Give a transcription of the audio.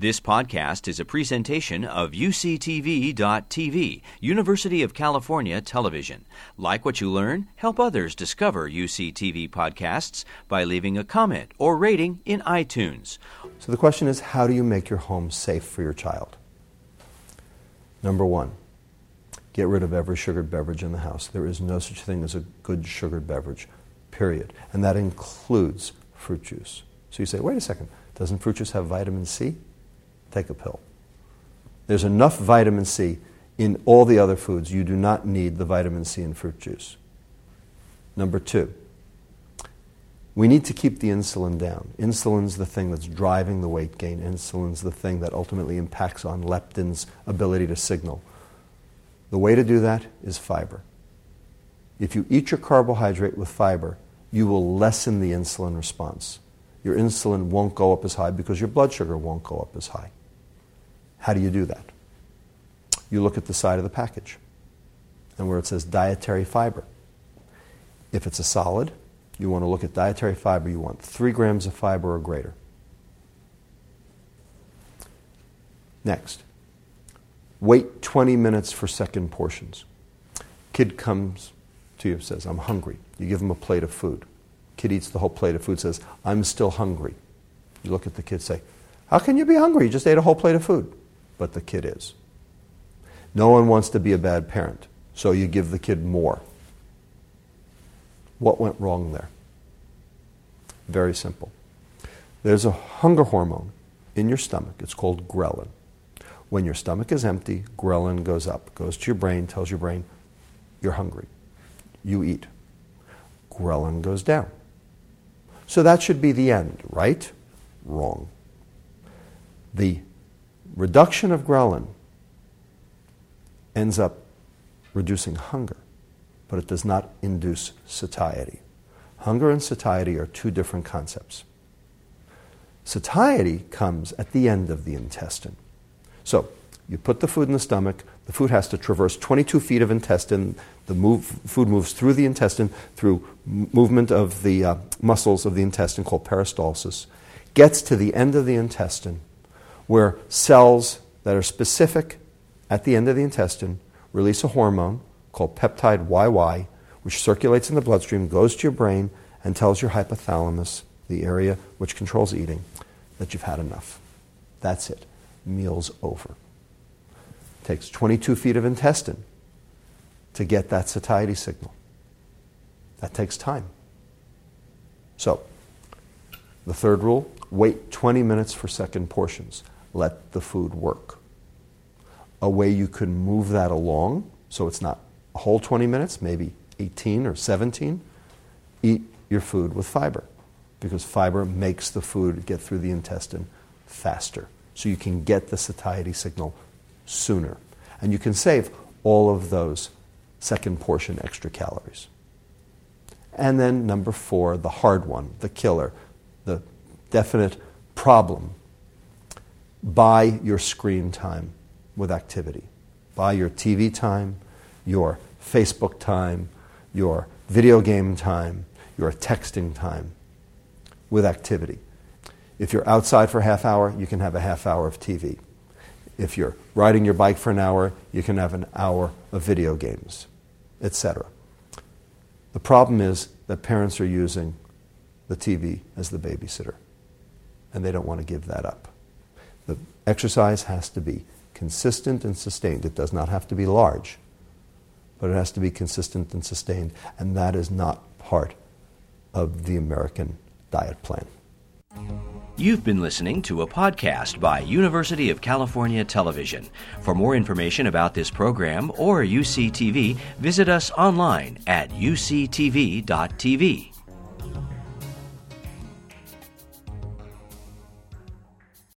This podcast is a presentation of UCTV.tv, University of California Television. Like what you learn? Help others discover UCTV podcasts by leaving a comment or rating in iTunes. So the question is how do you make your home safe for your child? Number one, get rid of every sugared beverage in the house. There is no such thing as a good sugared beverage, period. And that includes fruit juice. So you say, wait a second, doesn't fruit juice have vitamin C? Take a pill. There's enough vitamin C in all the other foods. You do not need the vitamin C in fruit juice. Number two, we need to keep the insulin down. Insulin's the thing that's driving the weight gain. Insulin's the thing that ultimately impacts on leptin's ability to signal. The way to do that is fiber. If you eat your carbohydrate with fiber, you will lessen the insulin response. Your insulin won't go up as high because your blood sugar won't go up as high. How do you do that? You look at the side of the package and where it says dietary fiber. If it's a solid, you want to look at dietary fiber. You want three grams of fiber or greater. Next, wait 20 minutes for second portions. Kid comes to you, says, I'm hungry. You give him a plate of food. Kid eats the whole plate of food, says, I'm still hungry. You look at the kid, say, How can you be hungry? You just ate a whole plate of food but the kid is. No one wants to be a bad parent, so you give the kid more. What went wrong there? Very simple. There's a hunger hormone in your stomach. It's called ghrelin. When your stomach is empty, ghrelin goes up, goes to your brain, tells your brain, you're hungry. You eat. Ghrelin goes down. So that should be the end, right? Wrong. The reduction of ghrelin ends up reducing hunger, but it does not induce satiety. Hunger and satiety are two different concepts. Satiety comes at the end of the intestine. So, you put the food in the stomach, the food has to traverse 22 feet of intestine, the move, food moves through the intestine through movement of the uh, muscles of the intestine called peristalsis, gets to the end of the intestine, where cells that are specific at the end of the intestine release a hormone called peptide YY, which circulates in the bloodstream, goes to your brain, and tells your hypothalamus, the area which controls eating, that you've had enough. That's it. Meal's over. It takes 22 feet of intestine to get that satiety signal. That takes time. So, the third rule wait 20 minutes for second portions let the food work. A way you can move that along so it's not a whole 20 minutes, maybe 18 or 17, eat your food with fiber because fiber makes the food get through the intestine faster. So you can get the satiety signal sooner. And you can save all of those second portion extra calories. And then number four, the hard one, the killer, the definite problem buy your screen time with activity. Buy your TV time, your Facebook time, your video game time, your texting time with activity. If you're outside for a half hour, you can have a half hour of TV. If you're riding your bike for an hour, you can have an hour of video games, etc. The problem is that parents are using the TV as the babysitter, and they don't want to give that up. The exercise has to be consistent and sustained. It does not have to be large, but it has to be consistent and sustained, and that is not part of the American diet plan. You've been listening to a podcast by University of California Television. For more information about this program or UCTV, visit us online at uctv.tv.